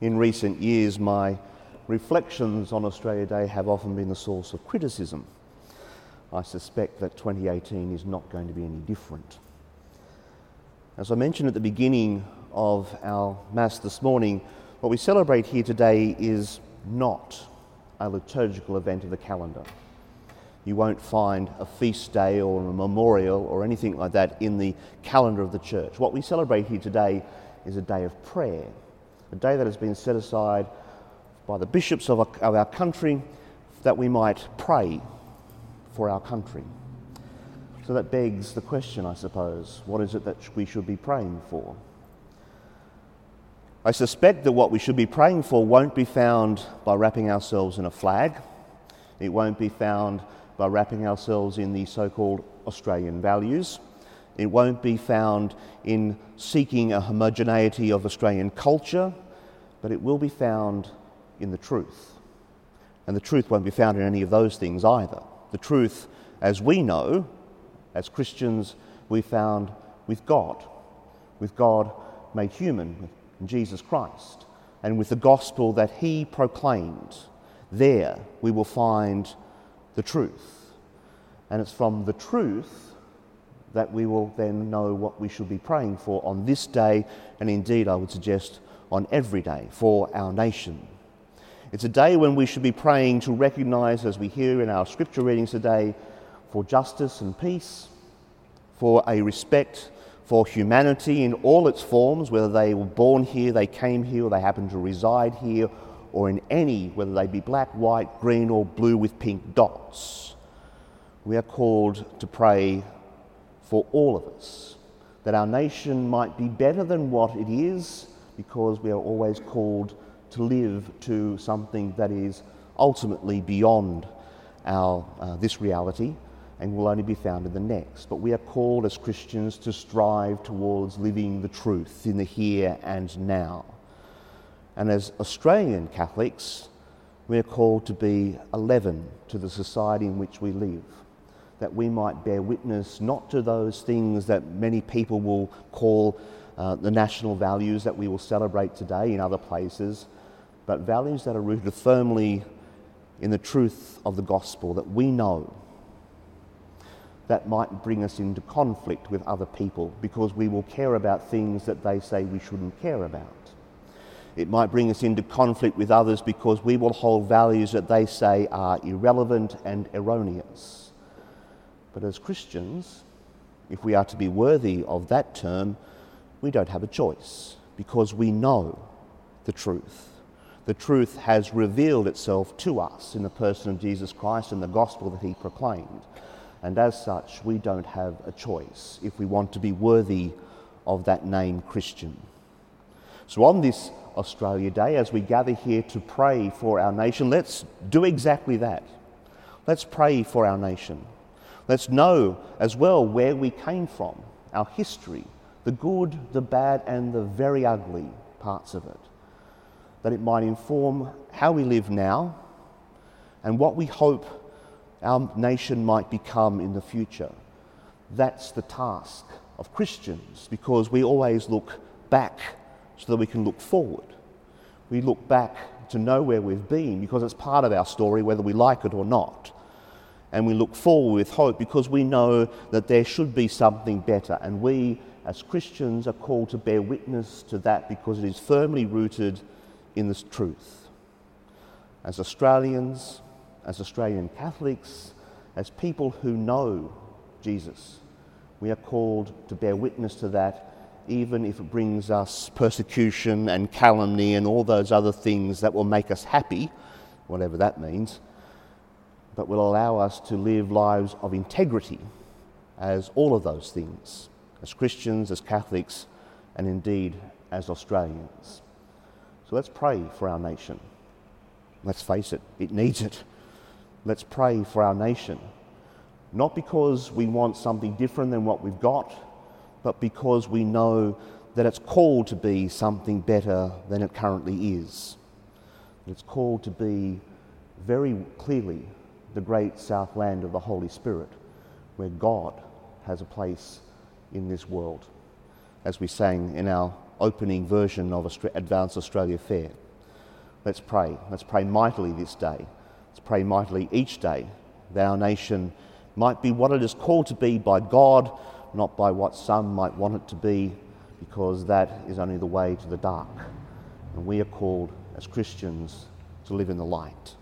In recent years, my reflections on Australia Day have often been the source of criticism. I suspect that 2018 is not going to be any different. As I mentioned at the beginning of our Mass this morning, what we celebrate here today is not a liturgical event of the calendar. You won't find a feast day or a memorial or anything like that in the calendar of the church. What we celebrate here today is a day of prayer, a day that has been set aside by the bishops of our, of our country that we might pray for our country. So that begs the question, I suppose what is it that we should be praying for? I suspect that what we should be praying for won't be found by wrapping ourselves in a flag. It won't be found by wrapping ourselves in the so called Australian values. It won't be found in seeking a homogeneity of Australian culture, but it will be found in the truth. And the truth won't be found in any of those things either. The truth, as we know, as Christians, we found with God, with God made human, in Jesus Christ, and with the gospel that He proclaimed. There we will find the truth. And it's from the truth that we will then know what we should be praying for on this day, and indeed, I would suggest, on every day for our nation. It's a day when we should be praying to recognize, as we hear in our scripture readings today, for justice and peace, for a respect for humanity in all its forms, whether they were born here, they came here, or they happen to reside here, or in any, whether they be black, white, green, or blue with pink dots. We are called to pray for all of us, that our nation might be better than what it is, because we are always called to live to something that is ultimately beyond our, uh, this reality and will only be found in the next. But we are called as Christians to strive towards living the truth in the here and now. And as Australian Catholics, we are called to be a leaven to the society in which we live, that we might bear witness not to those things that many people will call uh, the national values that we will celebrate today in other places, but values that are rooted firmly in the truth of the gospel that we know that might bring us into conflict with other people because we will care about things that they say we shouldn't care about. It might bring us into conflict with others because we will hold values that they say are irrelevant and erroneous. But as Christians, if we are to be worthy of that term, we don't have a choice because we know the truth. The truth has revealed itself to us in the person of Jesus Christ and the gospel that he proclaimed. And as such, we don't have a choice if we want to be worthy of that name Christian. So, on this Australia Day, as we gather here to pray for our nation, let's do exactly that. Let's pray for our nation. Let's know as well where we came from, our history, the good, the bad, and the very ugly parts of it. That it might inform how we live now and what we hope our nation might become in the future. That's the task of Christians because we always look back so that we can look forward. We look back to know where we've been because it's part of our story, whether we like it or not. And we look forward with hope because we know that there should be something better. And we, as Christians, are called to bear witness to that because it is firmly rooted in this truth. As Australians, as Australian Catholics, as people who know Jesus, we are called to bear witness to that, even if it brings us persecution and calumny and all those other things that will make us happy, whatever that means, but will allow us to live lives of integrity as all of those things, as Christians, as Catholics, and indeed as Australians. So let's pray for our nation. Let's face it, it needs it. Let's pray for our nation. Not because we want something different than what we've got, but because we know that it's called to be something better than it currently is. It's called to be very clearly the great south land of the Holy Spirit, where God has a place in this world, as we sang in our opening version of Advanced Australia Fair. Let's pray. Let's pray mightily this day. Let's pray mightily each day that our nation might be what it is called to be by God, not by what some might want it to be, because that is only the way to the dark. And we are called as Christians to live in the light.